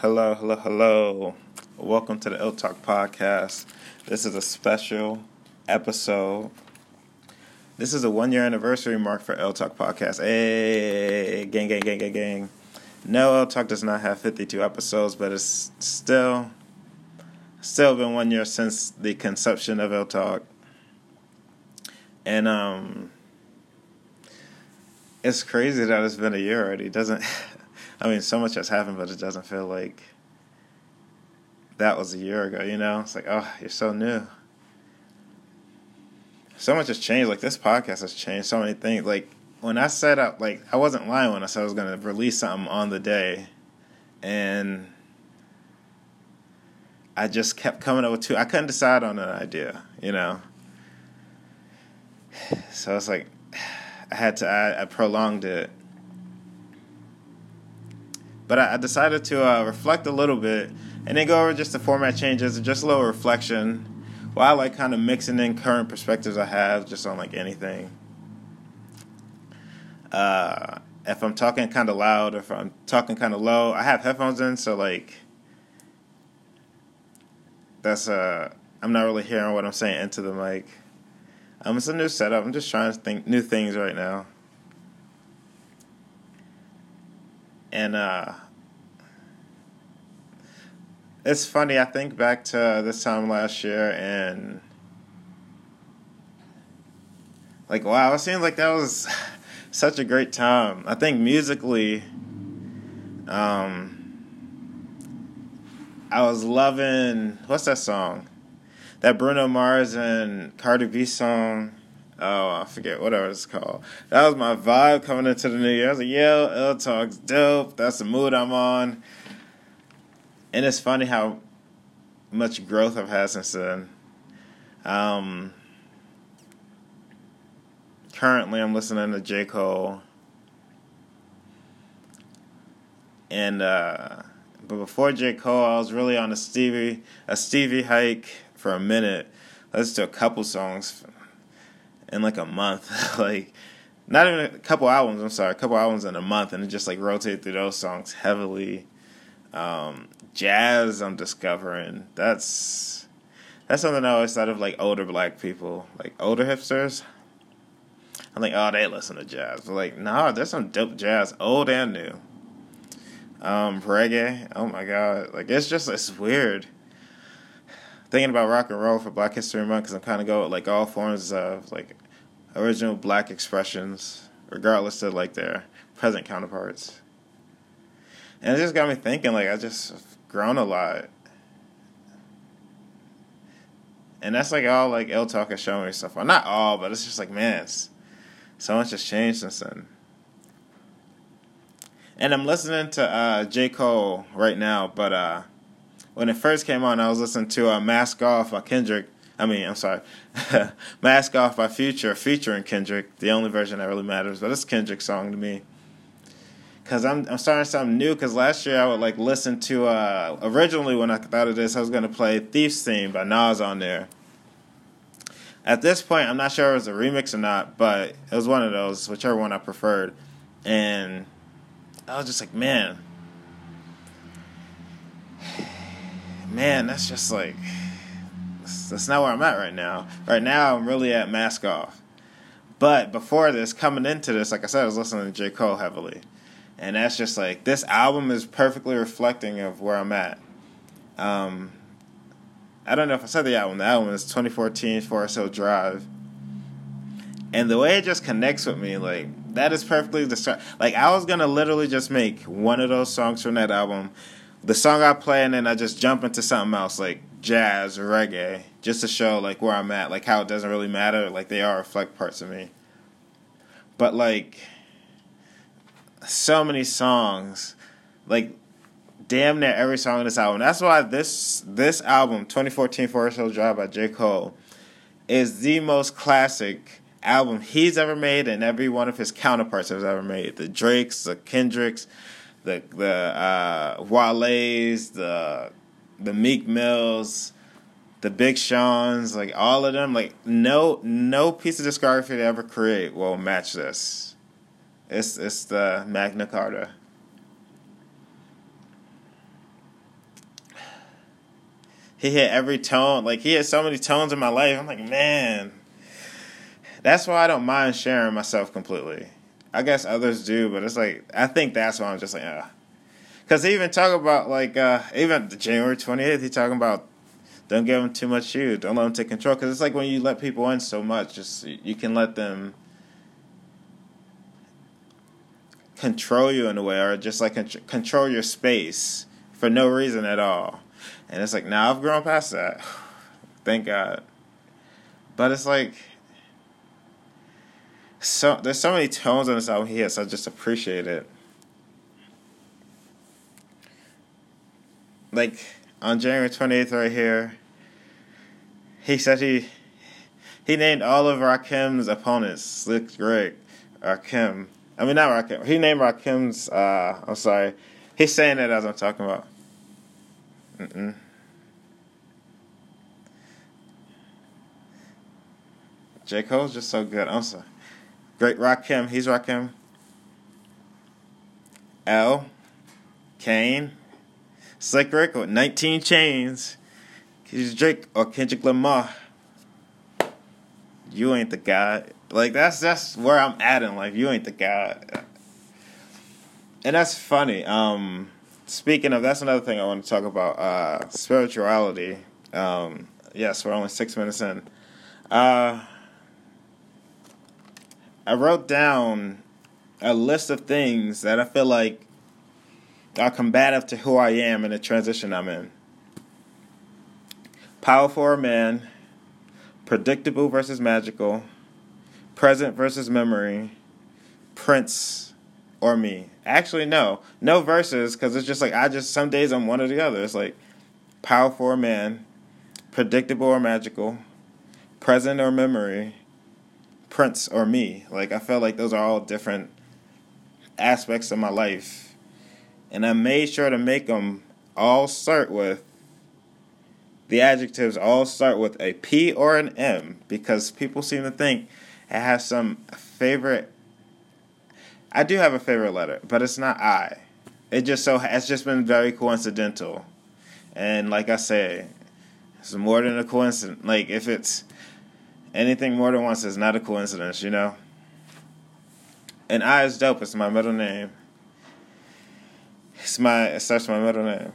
Hello, hello, hello. Welcome to the Ill Talk Podcast. This is a special episode. This is a one year anniversary mark for Ill Talk Podcast. Hey, gang, gang, gang, gang, gang. No, Ill Talk does not have 52 episodes, but it's still, still been one year since the conception of Ill Talk. And, um, it's crazy that it's been a year already. Doesn't I mean, so much has happened, but it doesn't feel like that was a year ago, you know? It's like, oh, you're so new. So much has changed. Like, this podcast has changed so many things. Like, when I set up, like, I wasn't lying when I said I was going to release something on the day. And I just kept coming up with two. I couldn't decide on an idea, you know? So it's like, I had to, I, I prolonged it but I, I decided to uh, reflect a little bit and then go over just the format changes and just a little reflection while well, I like kind of mixing in current perspectives I have just on like anything. Uh, if I'm talking kind of loud, if I'm talking kind of low, I have headphones in, so like that's uh I'm not really hearing what I'm saying into the mic. Um, it's a new setup. I'm just trying to think new things right now. And uh, it's funny. I think back to this time last year, and like, wow, it seems like that was such a great time. I think musically, um, I was loving what's that song? That Bruno Mars and Cardi B song oh, I forget whatever it's called. That was my vibe coming into the new year. I was like, yo, Ill Talk's dope. That's the mood I'm on. And it's funny how much growth I've had since then. Um, currently, I'm listening to J. Cole. And, uh, but before J. Cole, I was really on a Stevie, a Stevie hike for a minute. Listened to a couple songs in like a month. like not even a couple albums, I'm sorry, a couple albums in a month and it just like rotate through those songs heavily. Um, jazz I'm discovering. That's that's something I always thought of like older black people, like older hipsters. I'm like, oh, they listen to jazz. But like, nah, there's some dope jazz, old and new. Um, reggae, oh my god, like it's just it's weird thinking about rock and roll for Black History Month because I'm kind of go like all forms of like original black expressions, regardless of like their present counterparts. And it just got me thinking, like I just grown a lot. And that's like all like Ill Talk has shown me stuff. Well, not all, but it's just like man, so much has changed since then. And I'm listening to uh, J. Cole right now, but uh, when it first came on, I was listening to uh, "Mask Off" by Kendrick. I mean, I'm sorry, "Mask Off" by Future, featuring Kendrick. The only version that really matters, but it's Kendrick's song to me. Cause I'm I'm starting something new. Cause last year I would like listen to uh, originally when I thought of this I was gonna play "Thief's Theme" by Nas on there. At this point, I'm not sure it was a remix or not, but it was one of those, whichever one I preferred. And I was just like, man, man, that's just like that's not where I'm at right now. Right now, I'm really at mask off. But before this, coming into this, like I said, I was listening to J. Cole heavily. And that's just like, this album is perfectly reflecting of where I'm at. Um, I don't know if I said the album. The album is 2014 Forest Hill Drive. And the way it just connects with me, like, that is perfectly described. Like, I was going to literally just make one of those songs from that album the song I play and then I just jump into something else like jazz or reggae just to show like where I'm at, like how it doesn't really matter, like they all reflect parts of me. But like so many songs, like damn near every song in this album. That's why this this album, 2014 Forest Hill Drive by J. Cole, is the most classic album he's ever made and every one of his counterparts has ever made. The Drakes, the Kendricks, the the uh, Wale's, the the Meek Mills, the Big Sean's, like all of them, like no no piece of discography they ever create will match this. It's it's the Magna Carta. he hit every tone. Like he hit so many tones in my life. I'm like, man, that's why I don't mind sharing myself completely. I guess others do, but it's like I think that's why I'm just like. Uh. Because he even talk about like uh, even January 28th, he talking about don't give them too much you, don't let them take control. Because it's like when you let people in so much, just you can let them control you in a way, or just like control your space for no reason at all. And it's like now I've grown past that, thank God. But it's like so there's so many tones on this album here, so I just appreciate it. Like on January 28th, right here, he said he he named all of Rakim's opponents Slick Rick, Rakim, I mean, not Rakim. He named Rakim's. Uh, I'm sorry. He's saying it as I'm talking about. Mm-mm. J. Cole's just so good. I'm sorry. Great Rakim. He's Rakim. L. Kane. Slick Rick with 19 chains. He's Drake or Kendrick Lamar. You ain't the guy. Like that's that's where I'm at in life. You ain't the guy. And that's funny. Um, speaking of, that's another thing I want to talk about. Uh, spirituality. Um, yes, we're only six minutes in. Uh, I wrote down a list of things that I feel like are combative to who I am and the transition I'm in. Powerful or man, predictable versus magical, present versus memory, Prince or me. Actually, no, no verses because it's just like I just some days I'm one or the other. It's like powerful or man, predictable or magical, present or memory, Prince or me. Like I felt like those are all different aspects of my life, and I made sure to make them all start with the adjectives all start with a P or an M because people seem to think it has some favorite. I do have a favorite letter, but it's not I. It just so it's just been very coincidental, and like I say, it's more than a coincidence. Like if it's anything more than once, is not a coincidence, you know. And I is dope. It's my middle name. It's my it's such my middle name.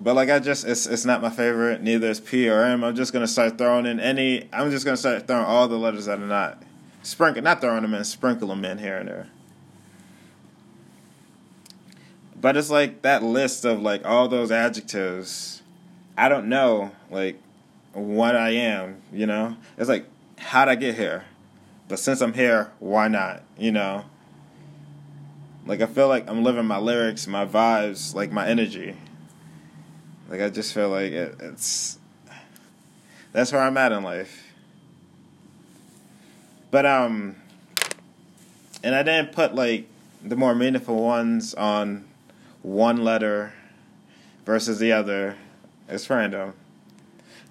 But like I just it's it's not my favorite. Neither is P or M. I'm just gonna start throwing in any. I'm just gonna start throwing all the letters that are not sprinkle, not throwing them in, sprinkle them in here and there. But it's like that list of like all those adjectives. I don't know like what I am. You know, it's like how'd I get here? But since I'm here, why not? You know. Like I feel like I'm living my lyrics, my vibes, like my energy. Like I just feel like it, it's that's where I'm at in life. But um and I didn't put like the more meaningful ones on one letter versus the other. It's random.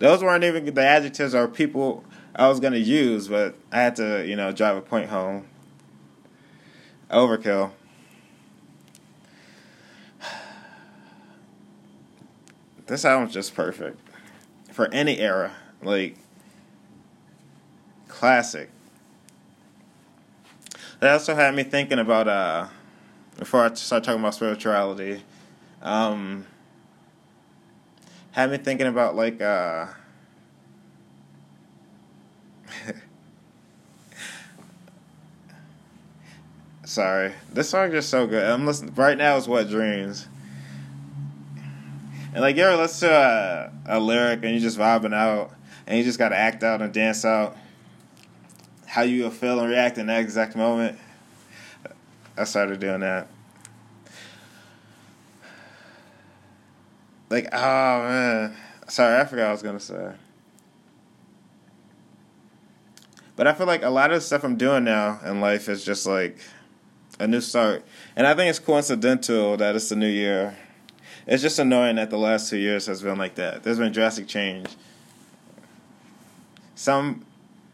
Those weren't even the adjectives or people I was gonna use, but I had to, you know, drive a point home. Overkill. this album's just perfect for any era. Like classic. That also had me thinking about uh before I start talking about spirituality. Um had me thinking about like uh Sorry. This song is just so good. I'm listening right now is Wet Dreamz. And like you listen to a, a lyric and you're just vibing out and you just gotta act out and dance out how you feel and react in that exact moment. I started doing that. Like, oh man. Sorry, I forgot what I was gonna say. But I feel like a lot of the stuff I'm doing now in life is just like a new start. And I think it's coincidental that it's the new year it's just annoying that the last two years has been like that. There's been drastic change. Some,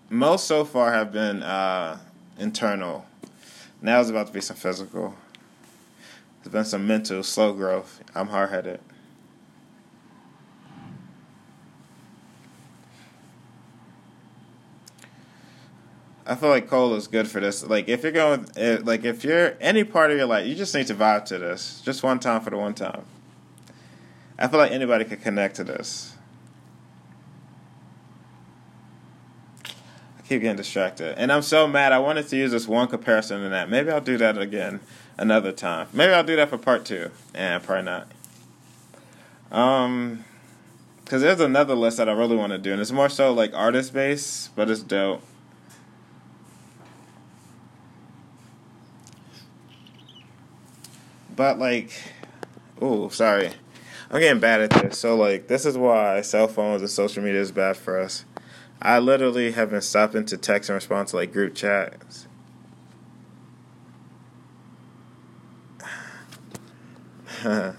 most so far have been uh, internal. Now it's about to be some physical. There's been some mental slow growth. I'm hard headed. I feel like Cole is good for this. Like if you're going, eh, like if you're any part of your life, you just need to vibe to this. Just one time for the one time. I feel like anybody could connect to this. I keep getting distracted, and I'm so mad. I wanted to use this one comparison in that. Maybe I'll do that again another time. Maybe I'll do that for part two. And probably not. Um, because there's another list that I really want to do, and it's more so like artist based, but it's dope. But like, oh, sorry, I'm getting bad at this. So like, this is why cell phones and social media is bad for us. I literally have been stopping to text and respond to like group chats.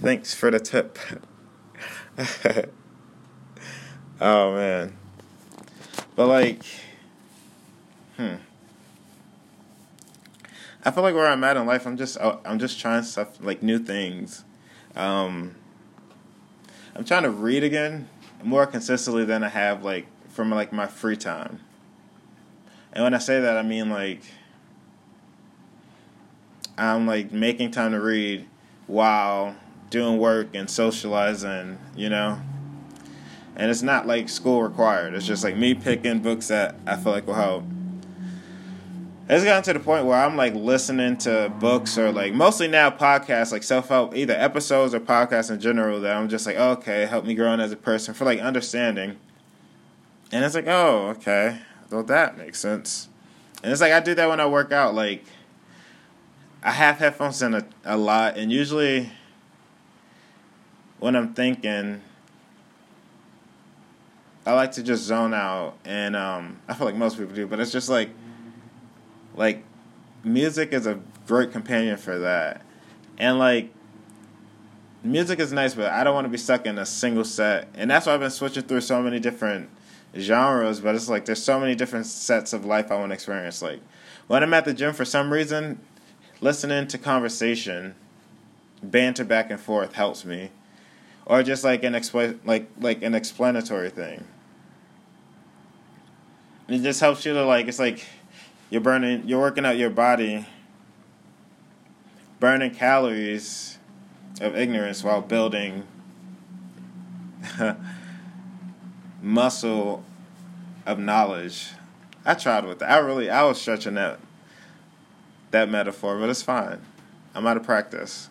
Thanks for the tip. oh man. But like hmm. I feel like where I'm at in life, I'm just I'm just trying stuff like new things. Um I'm trying to read again more consistently than I have like from like my free time. And when I say that I mean like I'm like making time to read while doing work and socializing, you know. And it's not like school required. It's just like me picking books that I feel like will help. It's gotten to the point where I'm like listening to books or like mostly now podcasts, like self help, either episodes or podcasts in general, that I'm just like, oh, okay, help me grow as a person for like understanding. And it's like, oh, okay, well, that makes sense. And it's like I do that when I work out. Like, I have headphones in a, a lot, and usually when I'm thinking, I like to just zone out, and um, I feel like most people do. But it's just like, like, music is a great companion for that, and like, music is nice, but I don't want to be stuck in a single set, and that's why I've been switching through so many different genres. But it's like there's so many different sets of life I want to experience. Like when I'm at the gym, for some reason, listening to conversation, banter back and forth helps me or just like an expl- like like an explanatory thing. It just helps you to like it's like you're burning you're working out your body burning calories of ignorance while building muscle of knowledge. I tried with that. I really I was stretching that that metaphor, but it's fine. I'm out of practice.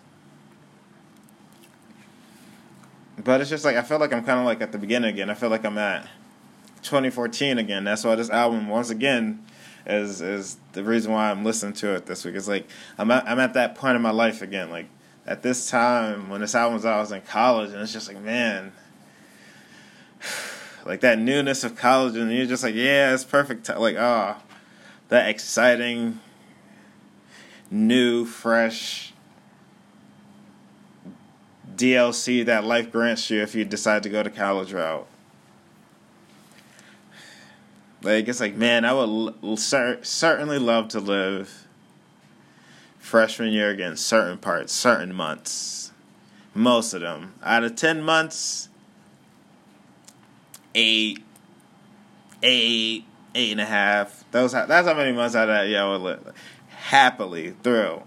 But it's just like I feel like I'm kind of like at the beginning again. I feel like I'm at 2014 again. That's why this album once again is is the reason why I'm listening to it this week. It's like I'm at, I'm at that point in my life again. Like at this time when this album was out, I was in college, and it's just like man, like that newness of college, and you're just like yeah, it's perfect. T-. Like ah, oh, that exciting, new, fresh DLC that life grants you if you decide to go to college route. Like it's like, man, I would l- cer- certainly love to live freshman year again. Certain parts, certain months, most of them. Out of ten months, eight, eight, eight and a half. Those that's how many months out of that yeah, I would live happily through.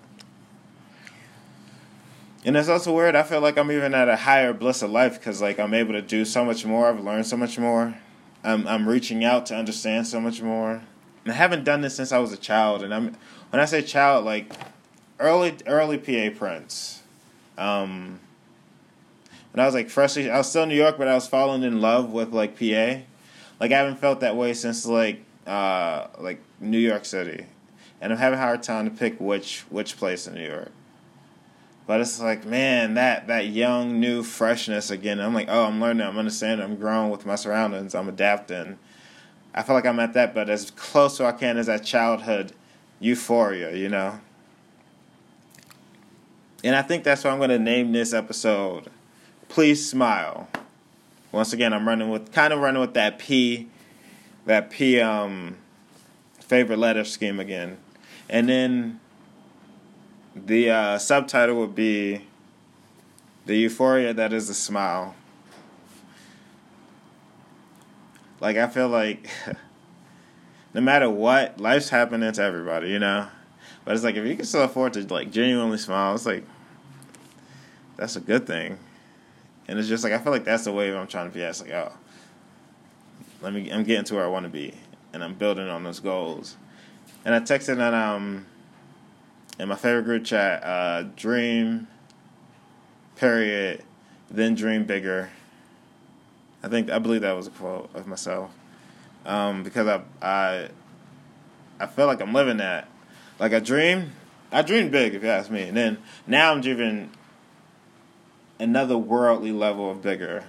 And it's also weird. I feel like I'm even at a higher bliss of life because like I'm able to do so much more. I've learned so much more. I'm I'm reaching out to understand so much more. And I haven't done this since I was a child. And I'm when I say child, like early early PA Prince. Um, when I was like freshly, I was still in New York, but I was falling in love with like PA. Like I haven't felt that way since like uh like New York City, and I'm having a hard time to pick which which place in New York. But it's like, man, that that young, new freshness again. I'm like, oh, I'm learning, I'm understanding, I'm growing with my surroundings, I'm adapting. I feel like I'm at that, but as close as I can as that childhood euphoria, you know. And I think that's why I'm going to name this episode "Please Smile." Once again, I'm running with kind of running with that P, that P um favorite letter scheme again, and then the uh, subtitle would be The Euphoria That Is a Smile. Like, I feel like no matter what, life's happening to everybody, you know. But it's like if you can still afford to like genuinely smile, it's like that's a good thing. And it's just like I feel like that's the wave I'm trying to be at. It's like, oh, let me I'm getting to where I want to be, and I'm building on those goals. And I texted that um in my favorite group chat, uh, dream period, then dream bigger. I think I believe that was a quote of myself, um, because I I I feel like I'm living that. Like I dream, I dream big if you ask me, and then now I'm dreaming another worldly level of bigger,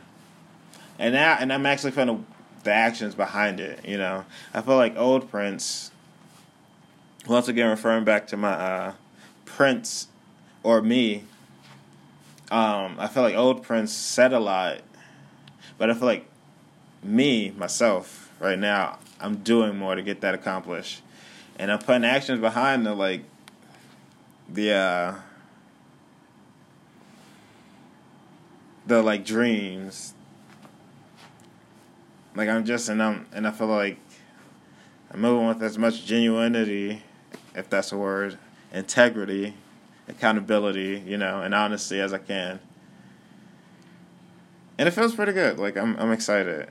and now and I'm actually feeling the actions behind it. You know, I feel like old Prince. Once again, referring back to my uh, Prince or me. Um, I feel like old Prince said a lot but I feel like me, myself, right now, I'm doing more to get that accomplished. And I'm putting actions behind the like the uh the like dreams. Like I'm just and I'm and I feel like I'm moving with as much genuinity, if that's a word, integrity, accountability, you know, and honesty as I can and it feels pretty good. Like I'm I'm excited,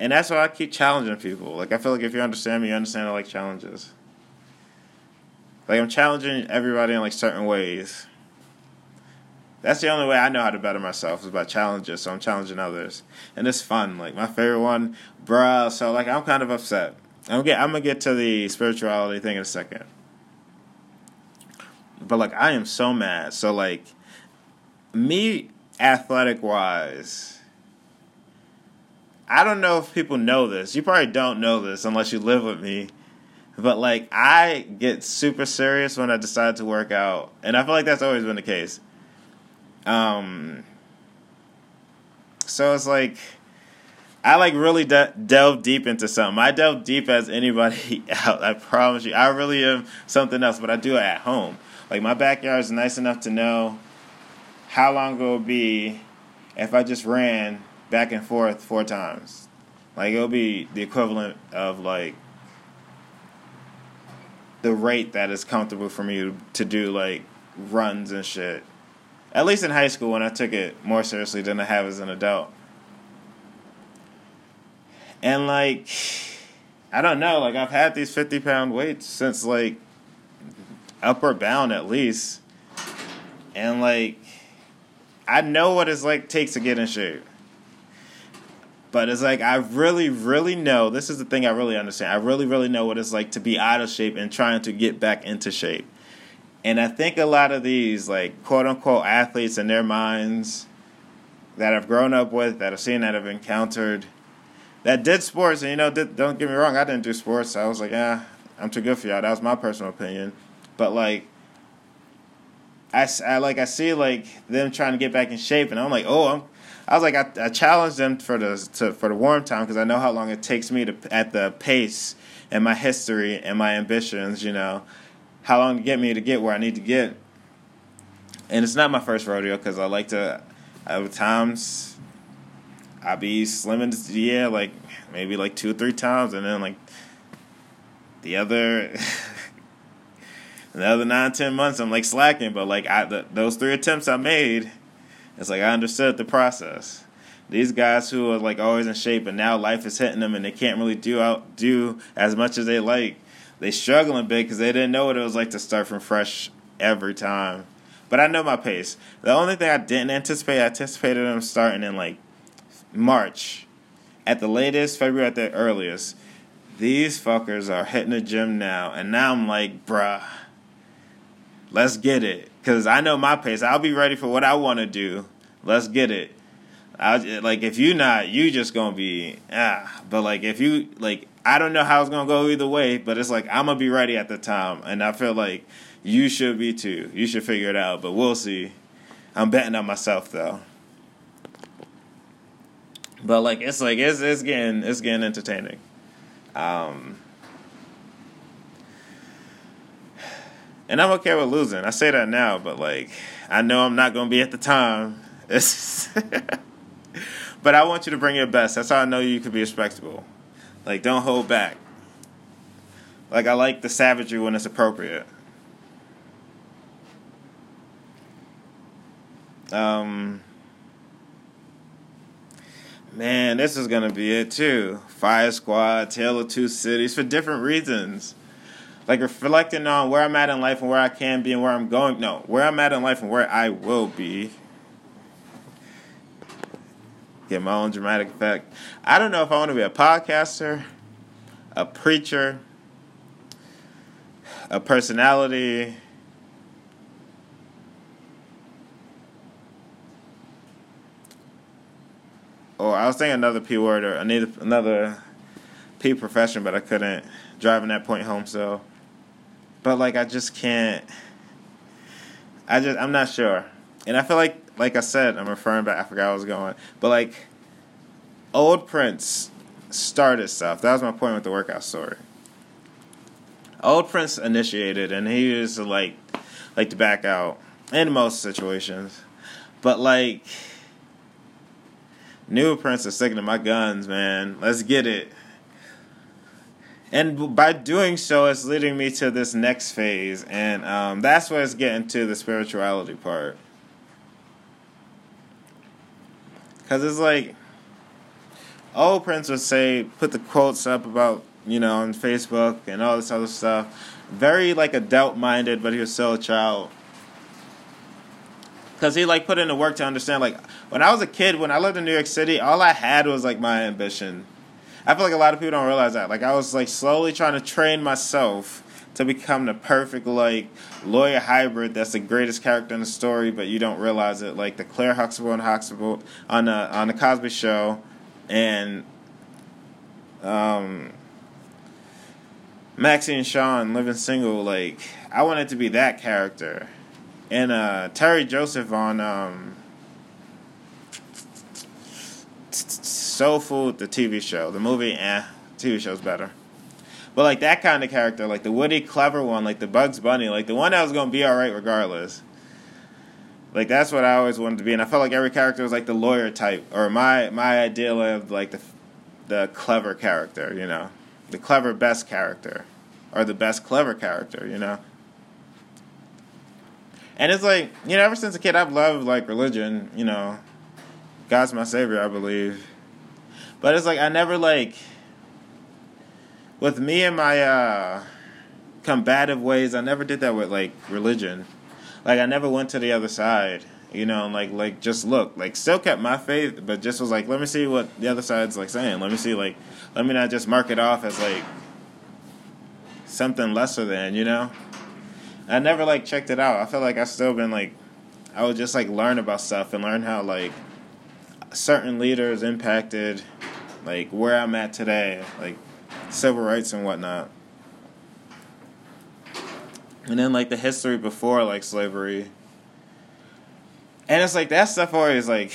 and that's why I keep challenging people. Like I feel like if you understand me, you understand I like challenges. Like I'm challenging everybody in like certain ways. That's the only way I know how to better myself is by challenges. So I'm challenging others, and it's fun. Like my favorite one, bruh. So like I'm kind of upset. I'm get I'm gonna get to the spirituality thing in a second. But like I am so mad. So like me athletic wise, I don't know if people know this. You probably don't know this unless you live with me. But like I get super serious when I decide to work out, and I feel like that's always been the case. Um so it's like I like really de- delve deep into something. I delve deep as anybody out. I promise you. I really am something else, but I do it at home. Like my backyard is nice enough to know how long it would be if I just ran back and forth four times. Like it'll be the equivalent of like the rate that is comfortable for me to do like runs and shit. At least in high school when I took it more seriously than I have as an adult. And like I don't know, like I've had these fifty pound weights since like upper bound at least. And like I know what it's like takes to get in shape. But it's like I really, really know. This is the thing I really understand. I really, really know what it's like to be out of shape and trying to get back into shape. And I think a lot of these, like quote unquote athletes in their minds that I've grown up with, that I've seen, that I've encountered, that did sports, and you know, did, don't get me wrong, I didn't do sports. I was like, ah, I'm too good for y'all. That was my personal opinion. But like, I, I like I see like them trying to get back in shape, and I'm like, oh, I'm. I was like, I, I challenged them for the to, for the warm time because I know how long it takes me to at the pace and my history and my ambitions. You know, how long to get me to get where I need to get. And it's not my first rodeo because I like to. At times, I be slimming yeah, like maybe like two or three times, and then like the other the other nine, ten months, I'm like slacking. But like I, the, those three attempts I made, it's like I understood the process. These guys who are like always in shape, and now life is hitting them, and they can't really do out do as much as they like. They struggling big because they didn't know what it was like to start from fresh every time. But I know my pace. The only thing I didn't anticipate, I anticipated them starting in like March, at the latest, February at the earliest. These fuckers are hitting the gym now, and now I'm like, bruh Let's get it. Cause I know my pace. I'll be ready for what I want to do. Let's get it. I like if you not, you just gonna be ah. But like if you like, I don't know how it's gonna go either way. But it's like I'm gonna be ready at the time, and I feel like you should be too. You should figure it out. But we'll see. I'm betting on myself though. But like it's like it's it's getting it's getting entertaining. Um, And I'm okay with losing. I say that now, but like I know I'm not gonna be at the time. but I want you to bring your best. That's how I know you can be respectable. Like don't hold back. Like I like the savagery when it's appropriate. Um Man, this is gonna be it too. Fire Squad, Tale of Two Cities for different reasons. Like reflecting on where I'm at in life and where I can be and where I'm going. No, where I'm at in life and where I will be. Get my own dramatic effect. I don't know if I want to be a podcaster, a preacher, a personality or I was thinking another P word or need another P profession, but I couldn't driving that point home. So, but like I just can't. I just I'm not sure, and I feel like like I said I'm referring back. I forgot I was going, but like old Prince started stuff. That was my point with the workout story. Old Prince initiated, and he to like like to back out in most situations, but like New Prince is sticking to my guns, man. Let's get it. And by doing so, it's leading me to this next phase, and um, that's where it's getting to the spirituality part. Because it's like, old Prince would say, put the quotes up about, you know, on Facebook and all this other stuff. Very, like, adult minded, but he was still a child because he like put in the work to understand like when i was a kid when i lived in new york city all i had was like my ambition i feel like a lot of people don't realize that. Like i was like slowly trying to train myself to become the perfect like lawyer hybrid that's the greatest character in the story but you don't realize it. Like the claire huxtable and huxtable on the on the cosby show and um maxie and sean living single like i wanted to be that character. And uh, Teri Joseph on um, Soul Food, the TV show. The movie, eh, TV show's better. But like that kind of character, like the witty, clever one, like the Bugs Bunny, like the one that was gonna be alright regardless. Like that's what I always wanted to be, and I felt like every character was like the lawyer type, or my my ideal of like the the clever character, you know, the clever best character, or the best clever character, you know. And it's like, you know, ever since a kid, I've loved like religion, you know. God's my savior, I believe. But it's like, I never like, with me and my uh, combative ways, I never did that with like religion. Like, I never went to the other side, you know, and like, like just look, like, still kept my faith, but just was like, let me see what the other side's like saying. Let me see, like, let me not just mark it off as like something lesser than, you know? I never like checked it out. I feel like I've still been like I would just like learn about stuff and learn how like certain leaders impacted like where I'm at today, like civil rights and whatnot. And then like the history before like slavery. And it's like that stuff always like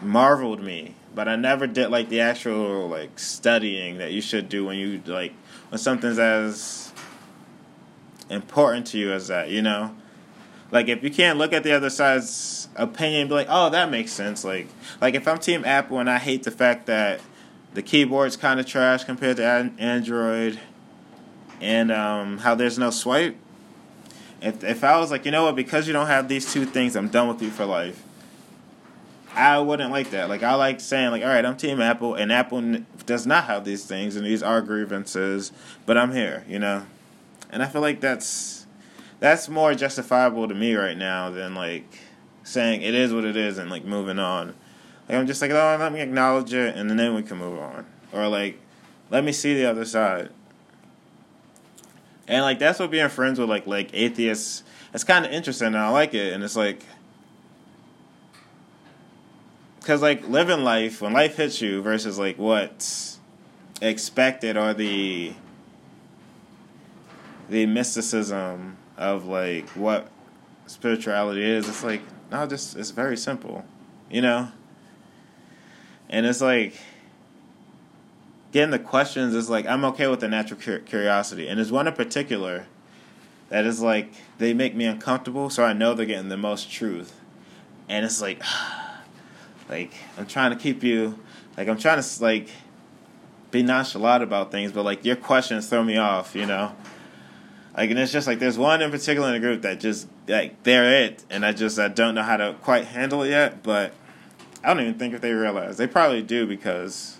marveled me. But I never did like the actual like studying that you should do when you like when something's as important to you as that, you know? Like if you can't look at the other side's opinion and be like, oh, that makes sense. Like, like if I'm Team Apple and I hate the fact that the keyboard's kind of trash compared to Android, and um, how there's no swipe. If if I was like, you know what, because you don't have these two things, I'm done with you for life. I wouldn't like that. Like I like saying, like, all right, I'm Team Apple, and Apple does not have these things, and these are grievances, but I'm here, you know and I feel like that's that's more justifiable to me right now than like saying it is what it is and like moving on. Like I'm just like, oh, let me acknowledge it and then we can move on, or like, let me see the other side. And like that's what being friends with like like atheists. It's kind of interesting and I like it. And it's like, because like living life when life hits you versus like what's expected or the the mysticism of like what spirituality is. It's like no, just it's very simple, you know. And it's like getting the questions is like I'm okay with the natural curiosity, and there's one in particular that is like they make me uncomfortable, so I know they're getting the most truth, and it's like, like I'm trying to keep you, like I'm trying to like be nonchalant about things, but like your questions throw me off, you know. Like and it's just like there's one in particular in the group that just like they're it, and I just I don't know how to quite handle it yet, but I don't even think if they realize they probably do because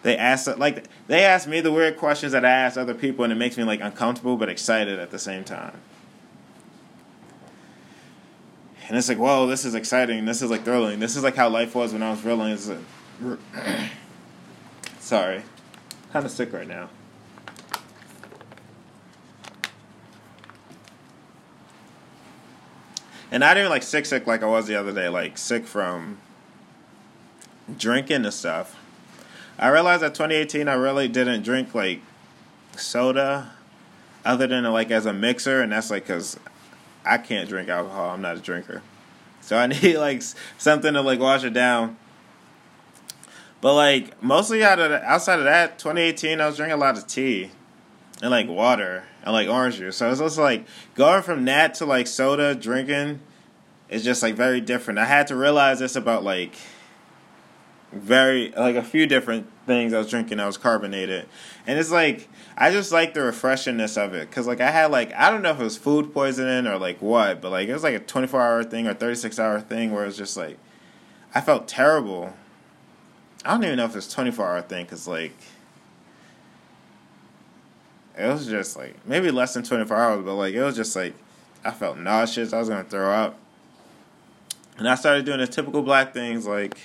they ask like they ask me the weird questions that I ask other people, and it makes me like uncomfortable but excited at the same time. And it's like, whoa, this is exciting. This is like thrilling. This is like how life was when I was real. Uh, sorry, kind of sick right now. And I didn't like sick, sick like I was the other day. Like sick from drinking and stuff. I realized that 2018 I really didn't drink like soda other than like as a mixer and that's like cuz I can't drink alcohol. I'm not a drinker. So I need like something to like wash it down. But like mostly out of the, outside of that 2018 I was drinking a lot of tea and like water and like orange juice. So it's just like going from that to like soda drinking is just like very different. I had to realize this about like very like a few different things I was drinking that was carbonated, and it's like I just like the refreshingness of it because like I had like I don't know if it was food poisoning or like what, but like it was like a twenty four hour thing or thirty six hour thing where it was just like I felt terrible. I don't even know if it's twenty four hour thing because like it was just like maybe less than twenty four hours, but like it was just like I felt nauseous. I was gonna throw up, and I started doing the typical black things like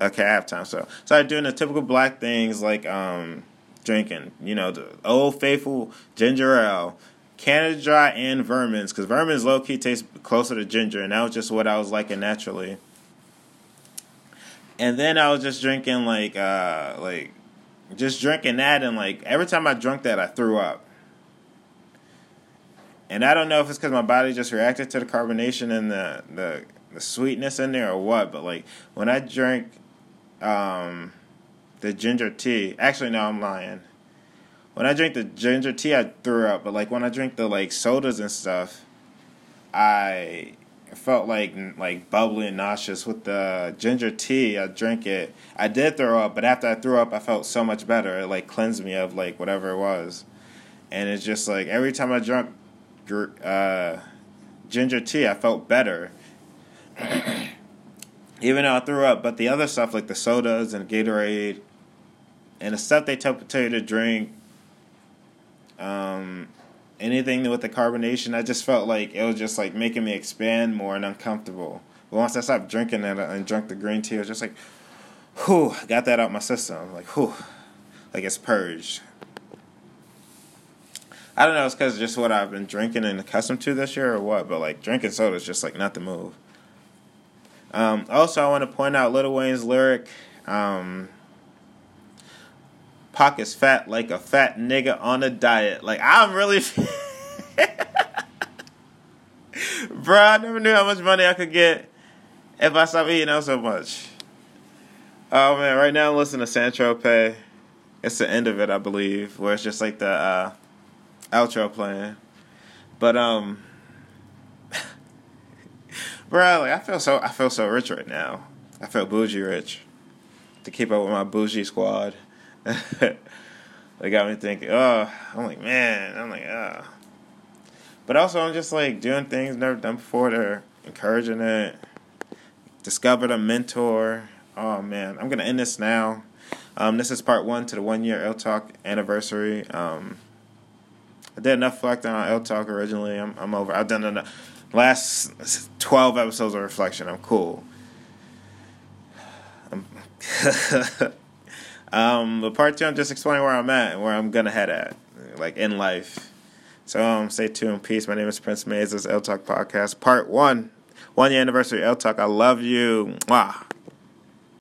okay, halftime. So started doing the typical black things like um, drinking, you know, the old faithful ginger ale, Canada Dry, and Vernors, because Vernors low key tastes closer to ginger, and that was just what I was liking naturally. And then I was just drinking like uh like just drinking that and like every time I drank that I threw up. And I don't know if it's because my body just reacted to the carbonation and the, the the sweetness in there or what, but like when I drank um, the ginger tea. Actually, no, I'm lying. When I drink the ginger tea, I threw up. But like when I drink the like sodas and stuff, I felt like like bubbly and nauseous. With the ginger tea, I drank it. I did throw up, but after I threw up, I felt so much better. It like cleansed me of like whatever it was, and it's just like every time I drank uh, ginger tea, I felt better. even though I threw up. But the other stuff like the sodas and Gatorade and the stuff they tell, you to drink, um, anything with the carbonation, I just felt like it was just like making me expand more and uncomfortable. But once I stopped drinking it and drank the green tea, it was just like, whew, I got that out my system. Like, whew, like it's purged. I don't know, it's because just what I've been drinking and accustomed to this year or what, but like drinking soda is just like not the move. Um, also, I want to point out Lil Wayne's lyric. Um, pockets fat like a fat nigga on a diet. Like I'm really, bro. I never knew how much money I could get if I stopped eating out so much. Oh man, right now I'm listening to San Tropez. It's the end of it, I believe, where it's just like the uh, outro playing. But um bro. Like I feel so I feel so rich right now. I feel bougie rich to keep up with my bougie squad. They got me thinking. Oh, I'm like man. I'm like ah. Oh. But also, I'm just like doing things never done before. They're encouraging it. Discovered a mentor. Oh man, I'm gonna end this now. Um, this is part one to the one year Ill Talk anniversary. Um, I did enough reflecting on Ill Talk originally. I'm, I'm over. I've done enough last 12 episodes of reflection. I'm cool. I'm um, but part two, I'm just explaining where I'm at and where I'm gonna head at, like in life. So um, stay tuned. Peace. My name is Prince Mays. This is Ill Talk Podcast, part one, one year anniversary Ill Talk. I love you. Mwah.